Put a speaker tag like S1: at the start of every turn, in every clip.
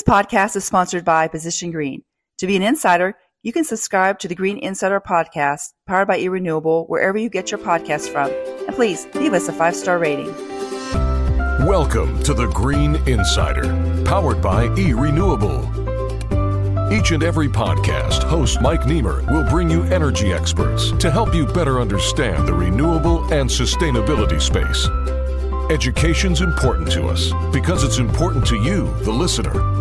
S1: This podcast is sponsored by Position Green. To be an insider, you can subscribe to the Green Insider podcast powered by eRenewable wherever you get your podcasts from. And please leave us a five star rating.
S2: Welcome to the Green Insider, powered by eRenewable. Each and every podcast, host Mike Niemer will bring you energy experts to help you better understand the renewable and sustainability space. Education's important to us because it's important to you, the listener.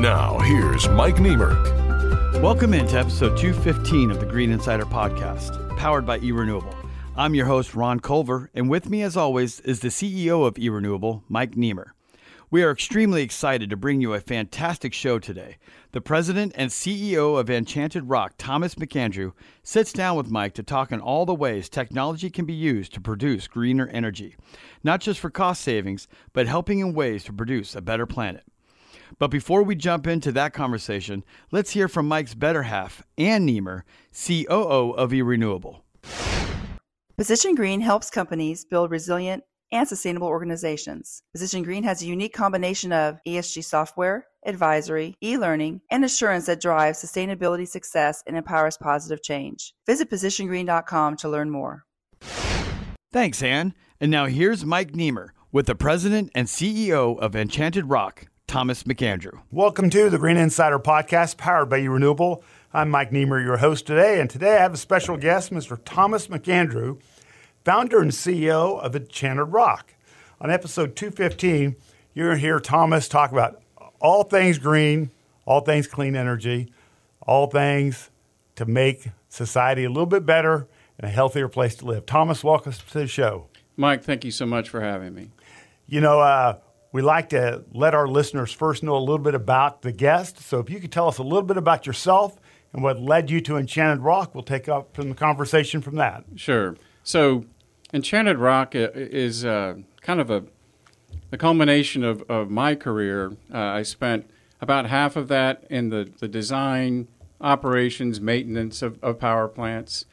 S2: Now, here's Mike Niemer.
S3: Welcome into episode 215 of the Green Insider podcast, powered by eRenewable. I'm your host, Ron Culver, and with me, as always, is the CEO of eRenewable, Mike Niemer. We are extremely excited to bring you a fantastic show today. The president and CEO of Enchanted Rock, Thomas McAndrew, sits down with Mike to talk on all the ways technology can be used to produce greener energy, not just for cost savings, but helping in ways to produce a better planet. But before we jump into that conversation, let's hear from Mike's better half, Ann Niemer, COO of eRenewable.
S1: Position Green helps companies build resilient and sustainable organizations. Position Green has a unique combination of ESG software, advisory, e learning, and assurance that drives sustainability success and empowers positive change. Visit positiongreen.com to learn more.
S3: Thanks, Ann. And now here's Mike Niemer with the president and CEO of Enchanted Rock, Thomas McAndrew.
S4: Welcome to the Green Insider Podcast, powered by Renewable. I'm Mike Niemer, your host today, and today I have a special guest, Mr. Thomas McAndrew, founder and CEO of Enchanted Rock. On episode 215, you're going to hear Thomas talk about all things green, all things clean energy, all things to make society a little bit better and a healthier place to live. Thomas, welcome to the show.
S5: Mike, thank you so much for having me.
S4: You know, uh, we like to let our listeners first know a little bit about the guest. So if you could tell us a little bit about yourself and what led you to Enchanted Rock, we'll take up from the conversation from that.
S5: Sure. So, Enchanted Rock is uh, kind of a the culmination of, of my career. Uh, I spent about half of that in the, the design, operations, maintenance of, of power plants,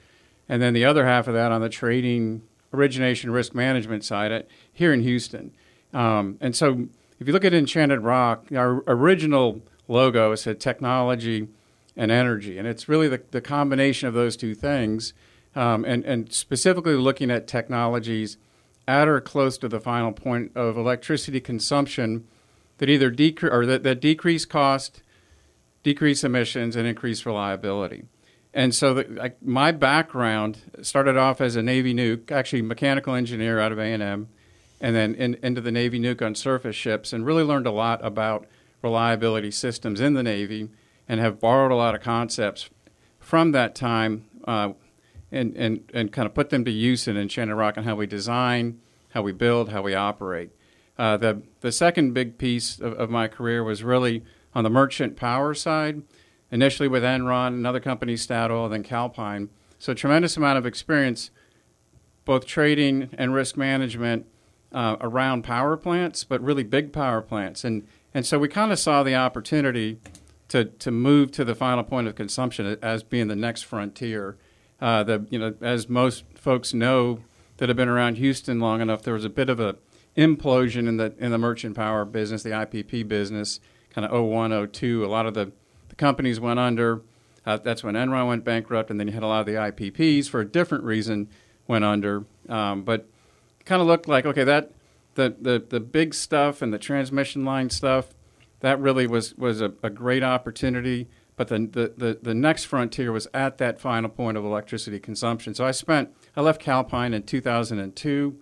S5: and then the other half of that on the trading, origination, risk management side at, here in Houston. Um, and so, if you look at Enchanted Rock, our original logo said technology and energy, and it's really the, the combination of those two things um, and, and specifically looking at technologies at or close to the final point of electricity consumption that either decrease or that, that decrease cost, decrease emissions, and increase reliability. And so, the, like, my background started off as a Navy nuke, actually mechanical engineer out of A and then in, into the Navy nuke on surface ships, and really learned a lot about reliability systems in the Navy, and have borrowed a lot of concepts from that time uh, and, and, and kind of put them to use in Enchanted Rock and how we design, how we build, how we operate. Uh, the, the second big piece of, of, my career was really on the merchant power side, initially with Enron, another company, Statoil, then Calpine. So, a tremendous amount of experience, both trading and risk management uh, around power plants, but really big power plants. And, and so, we kind of saw the opportunity to, to move to the final point of consumption as being the next frontier. Uh, the you know as most folks know that have been around Houston long enough, there was a bit of a implosion in the in the merchant power business, the IPP business, kind of 01, 02. A lot of the, the companies went under. Uh, that's when Enron went bankrupt, and then you had a lot of the IPPs for a different reason went under. Um, but kind of looked like okay, that the, the the big stuff and the transmission line stuff, that really was was a, a great opportunity. But the, the, the, the next frontier was at that final point of electricity consumption. So I spent, I left Calpine in 2002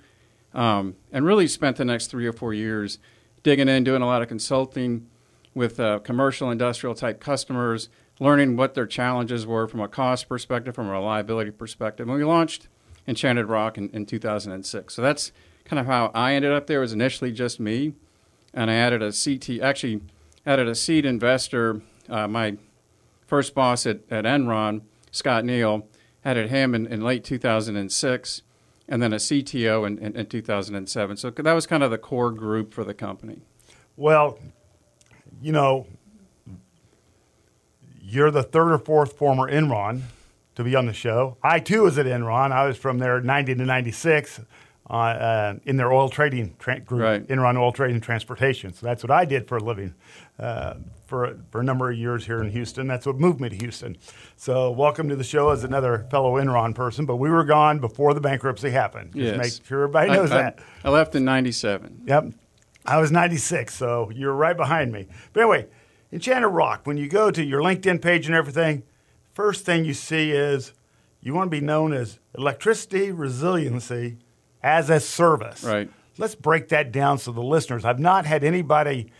S5: um, and really spent the next three or four years digging in, doing a lot of consulting with uh, commercial, industrial type customers, learning what their challenges were from a cost perspective, from a reliability perspective. And we launched Enchanted Rock in, in 2006. So that's kind of how I ended up there. It was initially just me, and I added a CT, actually added a seed investor. Uh, my first boss at, at Enron, Scott Neal, added him in, in late 2006, and then a CTO in, in, in 2007. So that was kind of the core group for the company.
S4: Well, you know, you're the third or fourth former Enron to be on the show. I too was at Enron. I was from there 90 to 96. uh, uh, in their oil trading tra- group,
S5: Right.
S4: Enron Oil Trading and Transportation. So that's what I did for a living uh, for, for a number of years here in Houston. That's what moved me to Houston. So welcome to the show as another fellow Enron person. But we were gone before the bankruptcy happened. Just
S5: Yes.
S4: make sure everybody
S5: I-
S4: knows
S5: I,
S4: that.
S5: I left in '97.
S4: Yep. I was 96, so you're right behind me. But anyway, Enchanted Rock, when you go to your LinkedIn page and everything, first thing you see is you want to be known as electricity resiliency as a service.
S5: Right.
S4: Let's break that down so the listeners, I've not had anybody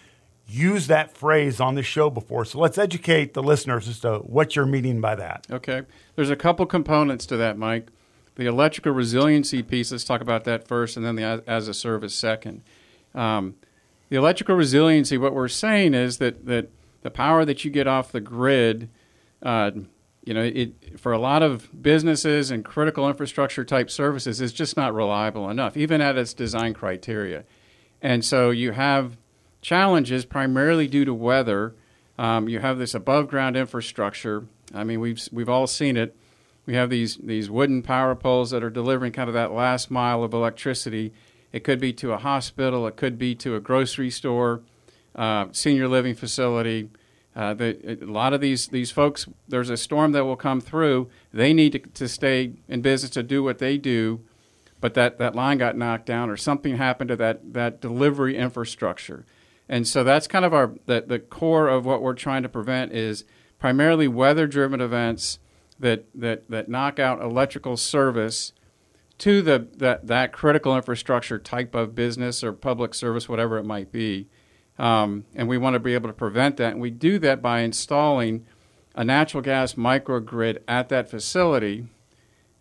S4: use that phrase on this show before. So let's educate the listeners as to what you're meaning by that.
S5: Okay. There's a couple components to that, Mike. The electrical resiliency piece, let's talk about that first, and then the as, as a service second. Um, the electrical resiliency, what we're saying is that, that the power that you get off the grid, uh, you know, it, for a lot of businesses and critical infrastructure type services, is just not reliable enough, even at its design criteria. And so you have challenges primarily due to weather. Um, you have this above ground infrastructure. I mean, we've we've all seen it. We have these these wooden power poles that are delivering kind of that last mile of electricity. It could be to a hospital. It could be to a grocery store, uh, senior living facility. Uh, the, a lot of these these folks, there's a storm that will come through. They need to, to stay in business to do what they do, but that, that line got knocked down or something happened to that, that delivery infrastructure. And so that's kind of our the, the core of what we're trying to prevent is primarily weather driven events that, that, that knock out electrical service to the that, that critical infrastructure type of business or public service, whatever it might be. Um, and we want to be able to prevent that. And we do that by installing a natural gas microgrid at that facility.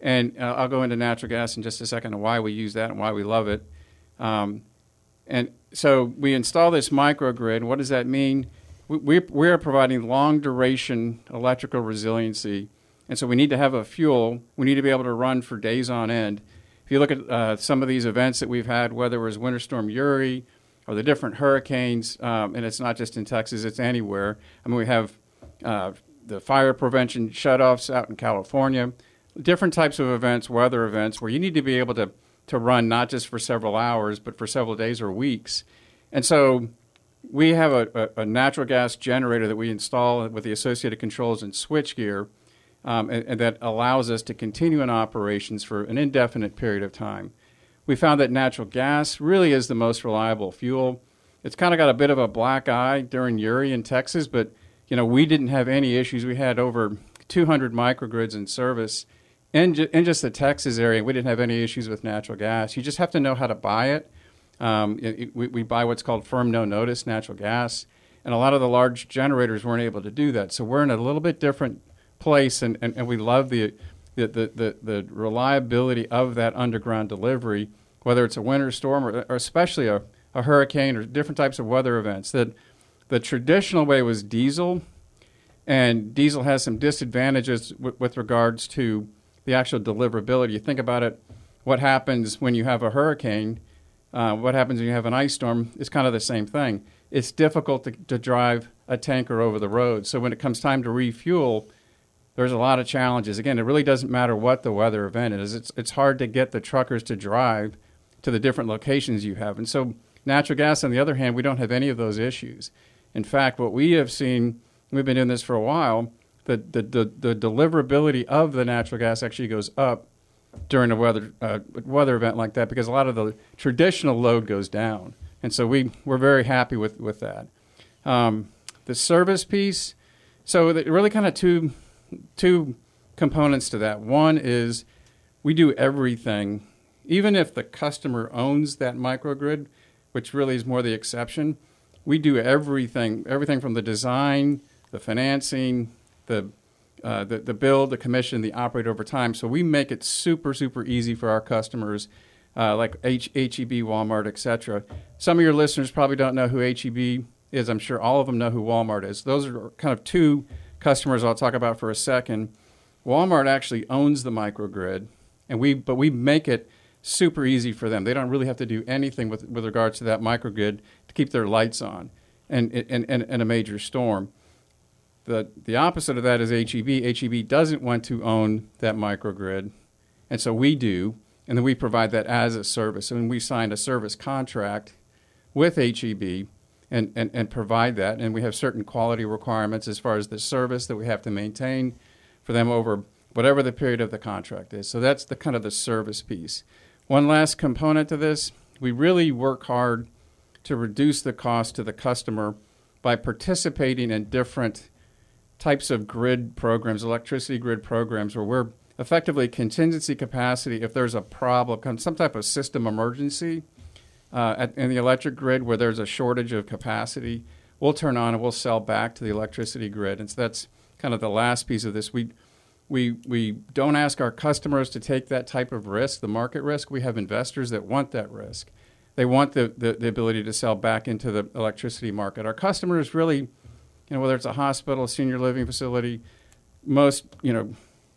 S5: And uh, I'll go into natural gas in just a second and why we use that and why we love it. Um, and so we install this microgrid. What does that mean? We, we, are providing long duration electrical resiliency. And so we need to have a fuel. We need to be able to run for days on end. If you look at uh, some of these events that we've had, whether it was Winter Storm Uri or the different hurricanes, um, and it's not just in Texas, it's anywhere. I mean, we have uh, the fire prevention shutoffs out in California, different types of events, weather events, where you need to be able to, to run not just for several hours, but for several days or weeks. And so we have a, a, a natural gas generator that we install with the associated controls and switchgear. Um, and, and that allows us to continue in operations for an indefinite period of time. We found that natural gas really is the most reliable fuel. It's kind of got a bit of a black eye during Uri in Texas, but you know we didn't have any issues. We had over 200 microgrids in service in, ju- in just the Texas area. We didn't have any issues with natural gas. You just have to know how to buy it. Um, it- it- we, we buy what's called firm no notice natural gas, and a lot of the large generators weren't able to do that. So we're in a little bit different place, and, and, and we love the, the, the, the, the reliability of that underground delivery, whether it's a winter storm or, or especially a, a hurricane or different types of weather events. That the traditional way was diesel, and diesel has some disadvantages w- with regards to the actual deliverability. You think about it, what happens when you have a hurricane, uh, what happens when you have an ice storm, it's kind of the same thing. It's difficult to, to drive a tanker over the road. So when it comes time to refuel, there's a lot of challenges. Again, it really doesn't matter what the weather event is. It's it's hard to get the truckers to drive to the different locations you have. And so natural gas on the other hand, we don't have any of those issues. In fact, what we have seen, we've been doing this for a while, the the, the, the deliverability of the natural gas actually goes up during a weather uh, weather event like that because a lot of the traditional load goes down. And so we we're very happy with with that. Um, the service piece, so the, really kind of two two components to that. One is we do everything, even if the customer owns that microgrid, which really is more the exception. We do everything, everything from the design, the financing, the uh, the, the build, the commission, the operate over time. So we make it super, super easy for our customers, uh, like H- HEB, Walmart, etc. Some of your listeners probably don't know who HEB is. I'm sure all of them know who Walmart is. Those are kind of two customers I'll talk about for a second. Walmart actually owns the microgrid, and we but we make it super easy for them. They don't really have to do anything with with regards to that microgrid to keep their lights on, and in and, and a major storm. The the opposite of that is HEB. HEB doesn't want to own that microgrid, and so we do. and then we provide that as a service. And we signed a service contract with HEB and, and, and provide that. And we have certain quality requirements as far as the service that we have to maintain for them over whatever the period of the contract is. So that's the kind of the service piece. One last component to this, we really work hard to reduce the cost to the customer by participating in different types of grid programs, electricity grid programs, where we're effectively contingency capacity if there's a problem, some type of system emergency uh, at, in the electric grid where there's a shortage of capacity. We'll turn on and we'll sell back to the electricity grid, and so that's kind of the last piece of this. We we we don't ask our customers to take that type of risk, the market risk. We have investors that want that risk. They want the, the, the ability to sell back into the electricity market. Our customers really, you know, whether it's a hospital, senior living facility, most you know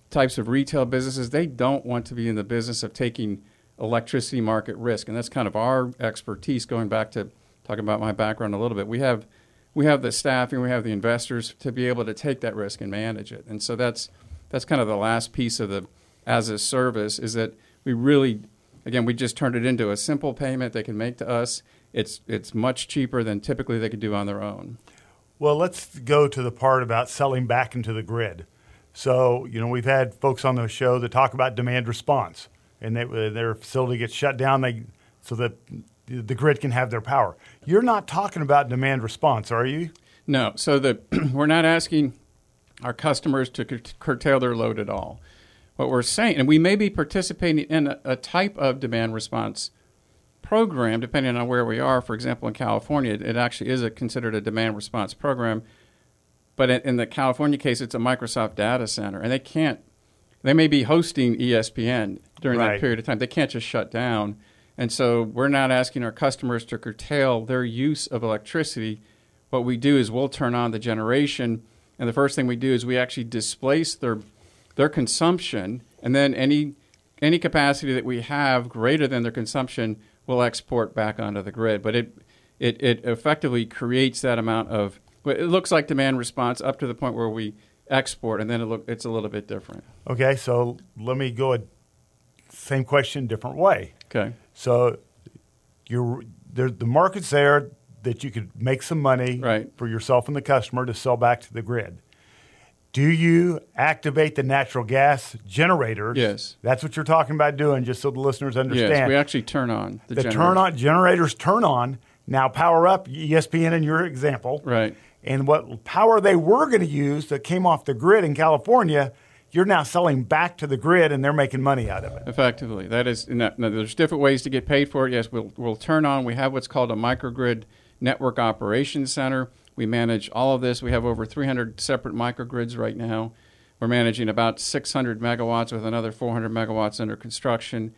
S5: types of retail businesses, they don't want to be in the business of taking electricity market risk, and that's kind of our expertise. Going back to talking about my background a little bit, we have we have the staffing, we have the investors to be able to take that risk and manage it, and so that's that's kind of the last piece of the as a service is that we really again we just turned it into a simple payment they can make to us. It's it's much cheaper than typically they could do on their own.
S4: Well, let's go to the part about selling back into the grid. So, you know, we've had folks on the show that talk about demand response, and they, uh, their facility gets shut down they, so that the grid can have their power. You're not talking about demand response, are you?
S5: No. So the, we're not asking our customers to curtail their load at all. What we're saying, and we may be participating in a, a type of demand response program, depending on where we are. For example, in California, it actually is a, considered a demand response program but in, in the California case, it's a Microsoft data center, and they can't. They may be hosting ESPN during
S4: Right.
S5: that period of time. They can't just shut down. And so we're not asking our customers to curtail their use of electricity. What we do is we'll turn on the generation, and the first thing we do is we actually displace their their consumption, and then any any capacity that we have greater than their consumption will export back onto the grid. But it it, it effectively creates that amount of it looks like demand response up to the point where we export, and then it look it's a little bit different.
S4: Okay, so let me go a same question, different way.
S5: Okay.
S4: So you're there, the market's there that you could make some money
S5: Right.
S4: for yourself and the customer to sell back to the grid. Do you activate the natural gas generators?
S5: Yes.
S4: That's what you're talking about doing, just so the listeners understand.
S5: Yes, we actually turn on the,
S4: the
S5: generator.
S4: turn on generators turn on. Now power up ESPN in your example.
S5: Right.
S4: And what power they were going to use that came off the grid in California, you're now selling back to the grid and they're making money out of it.
S5: Effectively, that is. There's different ways to get paid for it. Yes, we'll we'll turn on. We have what's called a microgrid network operations center. We manage all of this. We have over 300 separate microgrids right now. We're managing about 600 megawatts with another 400 megawatts under construction,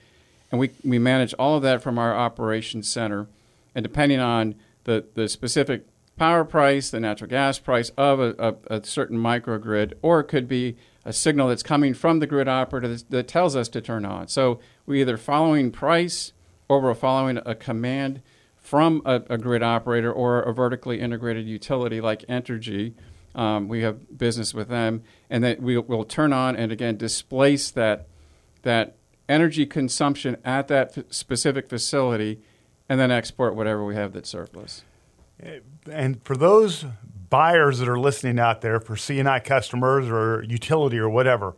S5: and we we manage all of that from our operations center. And depending on the the specific power price, the natural gas price of a, a, a certain microgrid, or it could be a signal that's coming from the grid operator that, tells us to turn on. So we're either following price or we're following a command from a, a grid operator or a vertically integrated utility like Entergy. Um, we have business with them, and that we will turn on and again displace that that energy consumption at that f- specific facility, and then export whatever we have that's surplus.
S4: And for those buyers that are listening out there, for C&I customers or utility or whatever,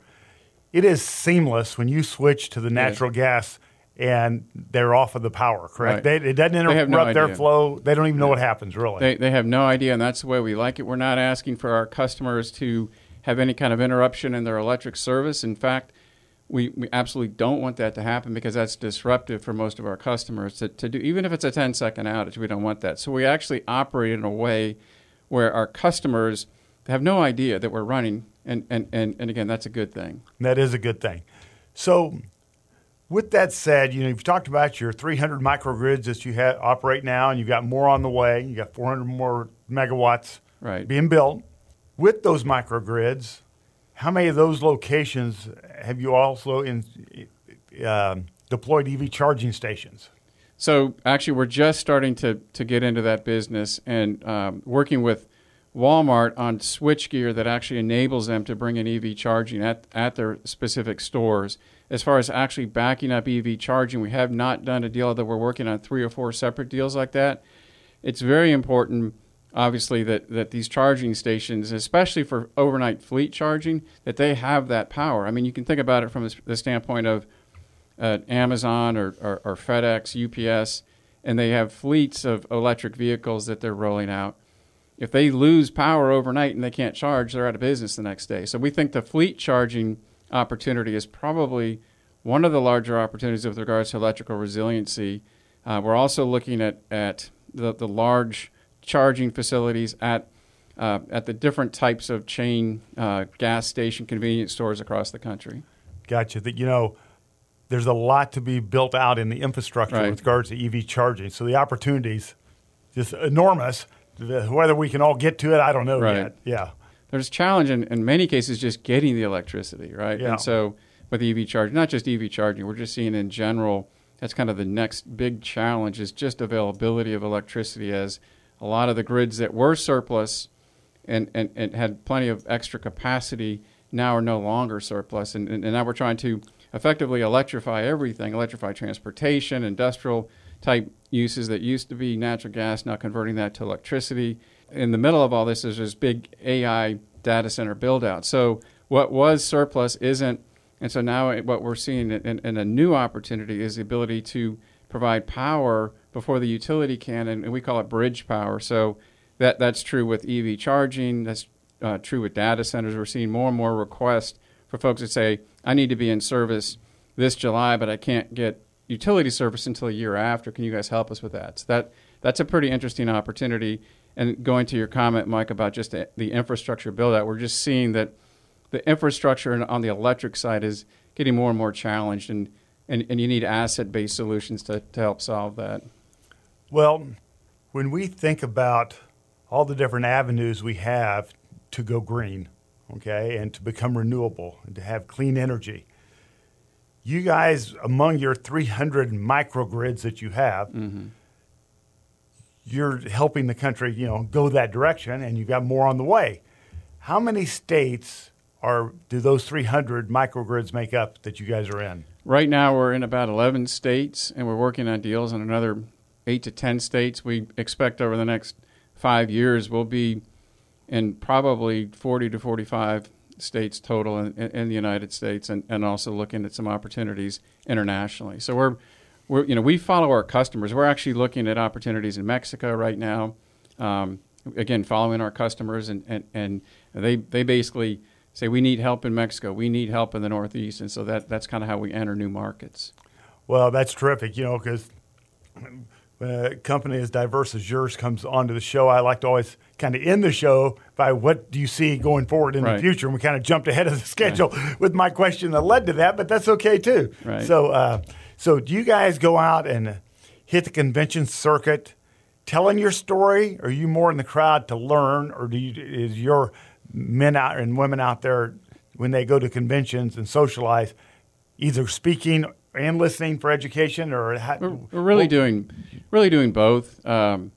S4: it is seamless when you switch to the natural gas and they're off of the power, correct?
S5: Right.
S4: They, it doesn't interrupt
S5: no
S4: their
S5: idea.
S4: flow. They don't even know what happens, really.
S5: They, they have no idea, and that's the way we like it. We're not asking for our customers to have any kind of interruption in their electric service. In fact, we, we absolutely don't want that to happen because that's disruptive for most of our customers to, to do. Even if it's a 10 second outage, we don't want that. So we actually operate in a way where our customers have no idea that we're running, and, and, and, and again, that's a good thing.
S4: That is a good thing. So, with that said, you know you've talked about your 300 microgrids that you have operate now, and you've got more on the way. You got 400 more megawatts
S5: Right.
S4: being built. With those microgrids, how many of those locations have you also in, um deployed EV charging stations?
S5: So actually, we're just starting to, to get into that business and um, working with Walmart on switchgear that actually enables them to bring in EV charging at, at their specific stores. As far as actually backing up EV charging, we have not done a deal that we're working on three or four separate deals like that. It's very important, obviously, that, that these charging stations, especially for overnight fleet charging, that they have that power. I mean, you can think about it from the standpoint of uh, Amazon or, or, or FedEx, UPS, and they have fleets of electric vehicles that they're rolling out if they lose power overnight and they can't charge, they're out of business the next day. So we think the fleet charging opportunity is probably one of the larger opportunities with regards to electrical resiliency. Uh, we're also looking at, at the, the large charging facilities at uh, at the different types of chain uh, gas station convenience stores across the country.
S4: Gotcha. That you know, there's a lot to be built out in the infrastructure
S5: Right.
S4: with regards to EV charging. So the opportunities just enormous. The- Whether we can all get to it, I don't know
S5: Right.
S4: yet. Yeah.
S5: there's a challenge in, in many cases just getting the electricity, right?
S4: Yeah.
S5: And so with EV charging, not just EV charging, we're just seeing in general that's kind of the next big challenge is just availability of electricity as a lot of the grids that were surplus and, and, and had plenty of extra capacity now are no longer surplus. And, and, and now we're trying to effectively electrify everything, electrify transportation, industrial type uses that used to be natural gas, now converting that to electricity. In the middle of all this is this big AI data center build out. So what was surplus isn't, and so now what we're seeing in, in a new opportunity is the ability to provide power before the utility can, and, we call it bridge power. So that that's true with EV charging. That's uh, true with data centers. We're seeing more and more requests for folks that say, "I need to be in service this July, but I can't get utility service until a year after. Can you guys help us with that?" So that that's a pretty interesting opportunity. And going to your comment, Mike, about just the, the infrastructure build out, we're just seeing that the infrastructure on the electric side is getting more and more challenged, and and, and you need asset based solutions to, to help solve that.
S4: Well, when we think about all the different avenues we have to go green, okay, and to become renewable and to have clean energy, you guys, among your 300 microgrids that you have, mm-hmm. you're helping the country, you know, go that direction, and you've got more on the way. How many states are do those 300 microgrids make up that you guys are in?
S5: Right now, we're in about 11 states, and we're working on deals in another eight to 10 states. We expect over the next five years, we'll be in probably 40 to 45 states total in, in the United States, and, and also looking at some opportunities internationally. So we're, we're, you know, we follow our customers. We're actually looking at opportunities in Mexico right now. Um, again, following our customers, and, and, and they, they basically say we need help in Mexico, we need help in the Northeast, and so that, that's kind of how we enter new markets.
S4: Well, that's terrific, you know, because a company as diverse as yours comes onto the show, I like to always kind of end the show by what do you see going forward in
S5: Right.
S4: the future? And we kind of jumped ahead of the schedule with my question that led to that, but that's okay too.
S5: Right.
S4: So, uh, so do you guys go out and hit the convention circuit, telling your story? Or are you more in the crowd to learn, or do you is your men out and women out there when they go to conventions and socialize, either speaking and listening for education, or how,
S5: We're, we're really doing, really doing both. Um,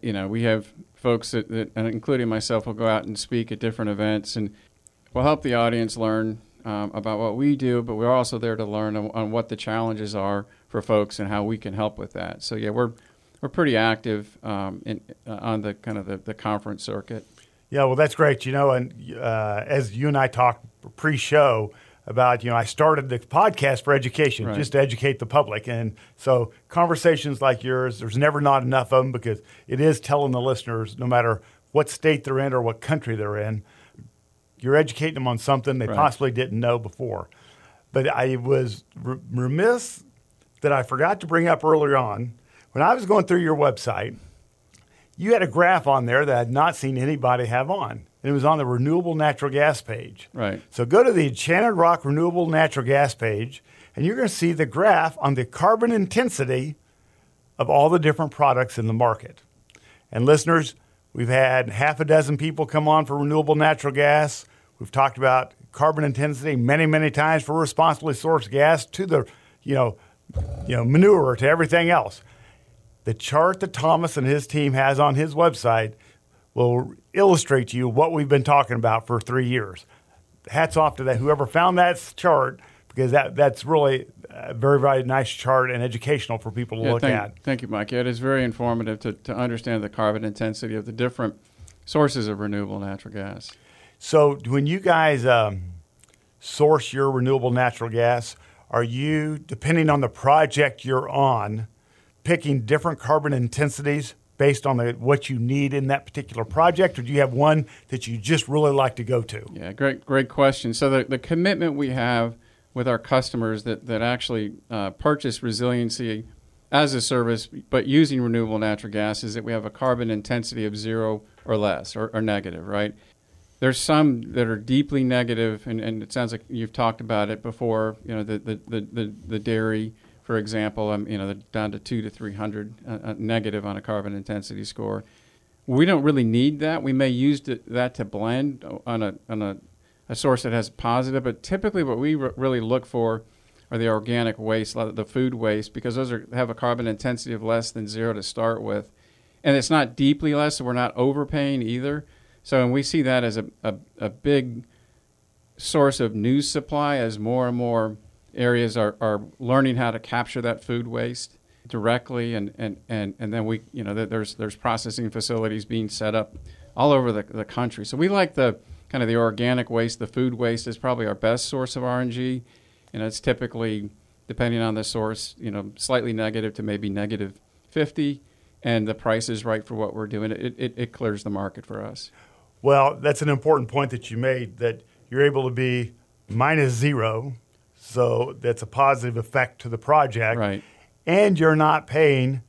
S5: you know, we have folks that, that, and including myself, will go out and speak at different events, and we'll help the audience learn um, about what we do. But we're also there to learn on, on what the challenges are for folks and how we can help with that. So yeah, we're we're pretty active um, in, uh, on the kind of the, the conference circuit.
S4: Yeah, well, that's great. You know, and uh, as you and I talked pre-show about, you know, I started the podcast for education,
S5: Right.
S4: just to educate the public, and so conversations like yours, there's never not enough of them because it is telling the listeners, no matter what state they're in or what country they're in, you're educating them on something they
S5: Right.
S4: possibly didn't know before. But I was remiss that I forgot to bring up earlier on when I was going through your website you had a graph on there that I had not seen anybody have on. And it was on the renewable natural gas page.
S5: Right.
S4: So go to the Enchanted Rock renewable natural gas page, and you're going to see the graph on the carbon intensity of all the different products in the market. And listeners, we've had half a dozen people come on for renewable natural gas. We've talked about carbon intensity many, many times for responsibly sourced gas to the, you know, you know, manure to everything else the chart that Thomas and his team has on his website will illustrate to you what we've been talking about for three years. Hats off to that whoever found that chart because that that's really a very very nice chart and educational for people to
S5: yeah,
S4: look
S5: thank,
S4: at.
S5: Thank you, Mike. It is very informative to, to understand the carbon intensity of the different sources of renewable natural gas.
S4: So when you guys um, source your renewable natural gas, are you depending on the project you're on, picking different carbon intensities based on the, what you need in that particular project, or do you have one that you just really like to go to?
S5: Yeah, great, great question. So the, the commitment we have with our customers that, that actually uh, purchase resiliency as a service, but using renewable natural gas, is that we have a carbon intensity of zero or less or, or negative, right? There's some that are deeply negative, and, and it sounds like you've talked about it before. You know, the, the, the, the, the dairy, for example, um, you know, down to two to 300 uh, uh, negative on a carbon intensity score. We don't really need that. We may use that to blend on a, on a, a source that has positive, but typically what we re- really look for are the organic waste, the food waste, because those are, have a carbon intensity of less than zero to start with. And it's not deeply less, so we're not overpaying either. So, and we see that as a, a, a big source of news supply as more and more areas are, are learning how to capture that food waste directly and, and, and, and then we you know there's there's processing facilities being set up all over the, the country. So we like the kind of the organic waste. The food waste is probably our best source of RNG and it's typically depending on the source you know slightly negative to maybe negative 50 and the price is right for what we're doing. It, it, it clears the market for us.
S4: Well that's an important point that you made that you're able to be minus zero so that's a positive effect to the project.
S5: Right.
S4: And you're not paying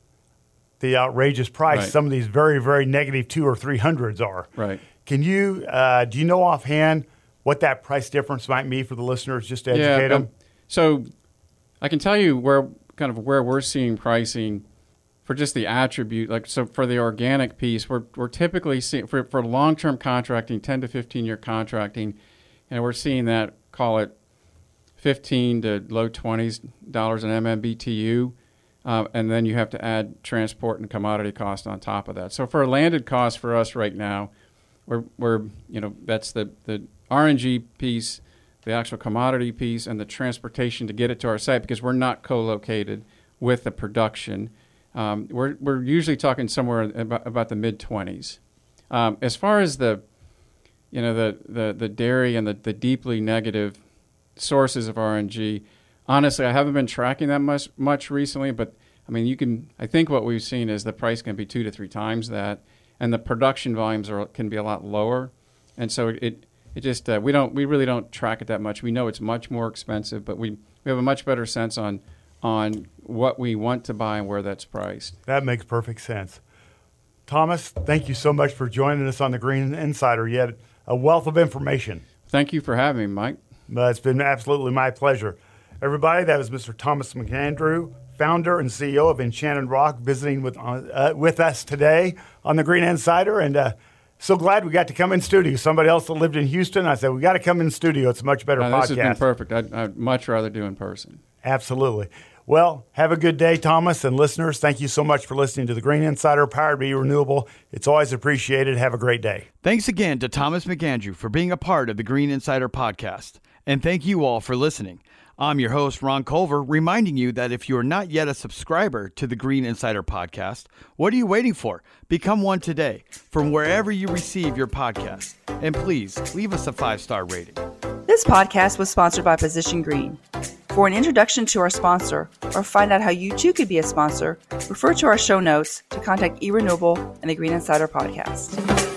S4: the outrageous price
S5: right.
S4: some of these very, very negative two or three hundreds are.
S5: Right.
S4: Can you, uh, do you know offhand what that price difference might be for the listeners just to educate
S5: yeah,
S4: them?
S5: so I can tell you where kind of where we're seeing pricing for just the attribute like so for the organic piece we're, we're typically seeing for, for long-term contracting 10 to 15 year contracting and we're seeing that call it 15 to low 20s dollars an MMBTU. Uh, and then you have to add transport and commodity cost on top of that. So for a landed cost for us right now, we're, we're you know that's the, the RNG piece, the actual commodity piece, and the transportation to get it to our site because we're not co-located with the production. Um, we're, we're usually talking somewhere about, about the mid 20s. Um, as far as the you know the, the, the dairy and the, the deeply negative sources of RNG. Honestly, I haven't been tracking that much much recently, but I mean, you can. I think what we've seen is the price can be two to three times that, and the production volumes are can be a lot lower, and so it it just uh, we don't we really don't track it that much. We know it's much more expensive, but we we have a much better sense on on what we want to buy and where that's priced.
S4: That makes perfect sense. Thomas, thank you so much for joining us on the Green Insider. Yet a wealth of information.
S5: Thank you for having me, Mike.
S4: Uh, it's been absolutely my pleasure. Everybody, that was Mr. Thomas McAndrew, founder and CEO of Enchanted Rock, visiting with, uh, with us today on the Green Insider. And uh, so glad we got to come in studio. Somebody else that lived in Houston, I said, we got to come in studio. It's a much better
S5: no,
S4: podcast.
S5: This has been perfect. I'd, I'd much rather do in person.
S4: Absolutely. Well, have a good day, Thomas and listeners. Thank you so much for listening to the Green Insider Powered by Renewable. It's always appreciated. Have a great day.
S3: Thanks again to Thomas McAndrew for being a part of the Green Insider podcast. And thank you all for listening. I'm your host, Ron Culver, reminding you that if you are not yet a subscriber to the Green Insider podcast, what are you waiting for? Become one today from wherever you receive your podcast. And please leave us a five star rating.
S1: This podcast was sponsored by Position Green. For an introduction to our sponsor or find out how you too could be a sponsor, refer to our show notes to contact eRenewable and the Green Insider podcast.